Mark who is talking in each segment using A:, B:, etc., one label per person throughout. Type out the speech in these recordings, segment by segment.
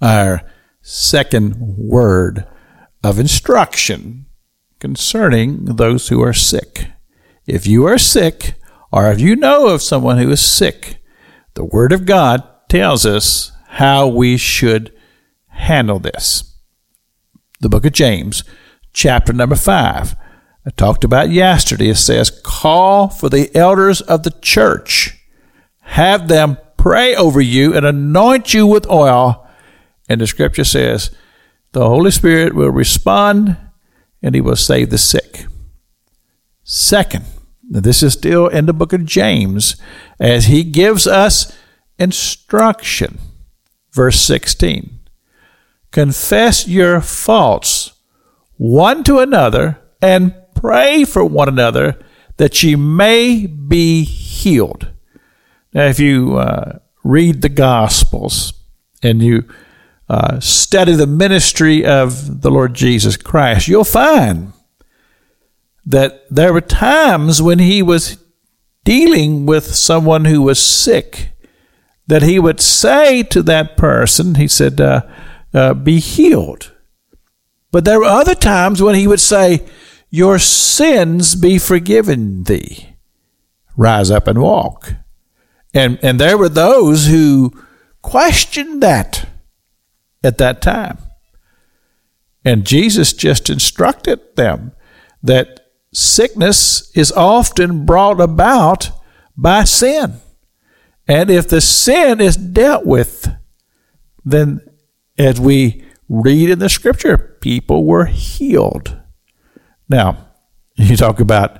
A: our second word of instruction concerning those who are sick. If you are sick, or if you know of someone who is sick, the Word of God tells us how we should handle this. The book of James, chapter number 5. I talked about yesterday. It says, Call for the elders of the church, have them pray over you and anoint you with oil. And the scripture says, The Holy Spirit will respond and he will save the sick. Second, this is still in the book of James, as he gives us instruction. Verse 16 Confess your faults one to another and pray for one another that ye may be healed. Now, if you uh, read the Gospels and you uh, study the ministry of the Lord Jesus Christ, you'll find that there were times when he was dealing with someone who was sick that he would say to that person, he said, uh, uh, be healed. But there were other times when he would say, Your sins be forgiven thee. Rise up and walk. And, and there were those who questioned that at that time. And Jesus just instructed them that sickness is often brought about by sin. And if the sin is dealt with, then as we read in the scripture, people were healed. Now, you talk about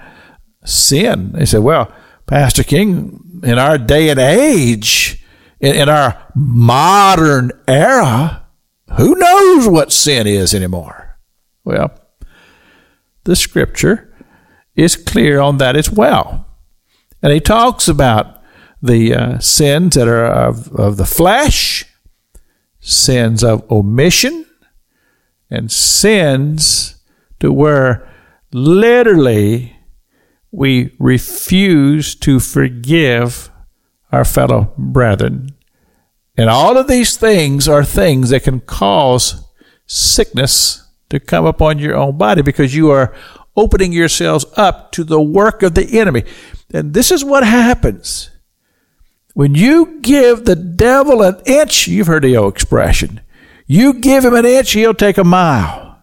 A: sin. They say, well, Pastor King, in our day and age, in, in our modern era, who knows what sin is anymore? Well, the scripture is clear on that as well. And he talks about the uh, sins that are of, of the flesh, sins of omission, and sins to where literally we refuse to forgive our fellow brethren. And all of these things are things that can cause sickness to come upon your own body because you are opening yourselves up to the work of the enemy. And this is what happens. When you give the devil an inch, you've heard the old expression, you give him an inch, he'll take a mile.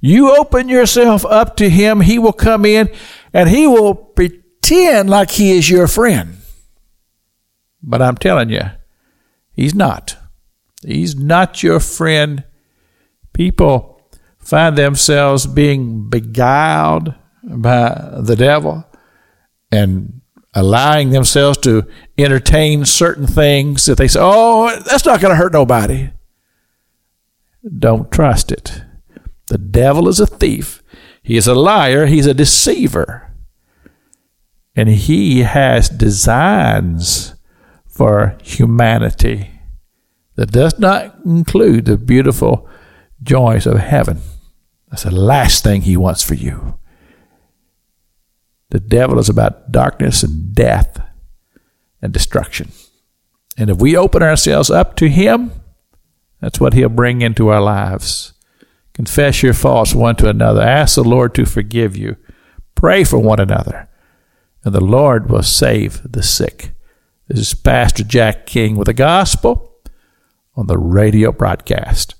A: You open yourself up to him, he will come in and he will pretend like he is your friend. But I'm telling you, he's not. He's not your friend. People find themselves being beguiled by the devil and allowing themselves to entertain certain things that they say, oh, that's not going to hurt nobody. Don't trust it. The devil is a thief. He is a liar. He's a deceiver. And he has designs for humanity that does not include the beautiful joys of heaven. That's the last thing he wants for you. The devil is about darkness and death and destruction. And if we open ourselves up to him, that's what he'll bring into our lives. Confess your faults one to another. Ask the Lord to forgive you. Pray for one another. And the Lord will save the sick. This is Pastor Jack King with the gospel on the radio broadcast.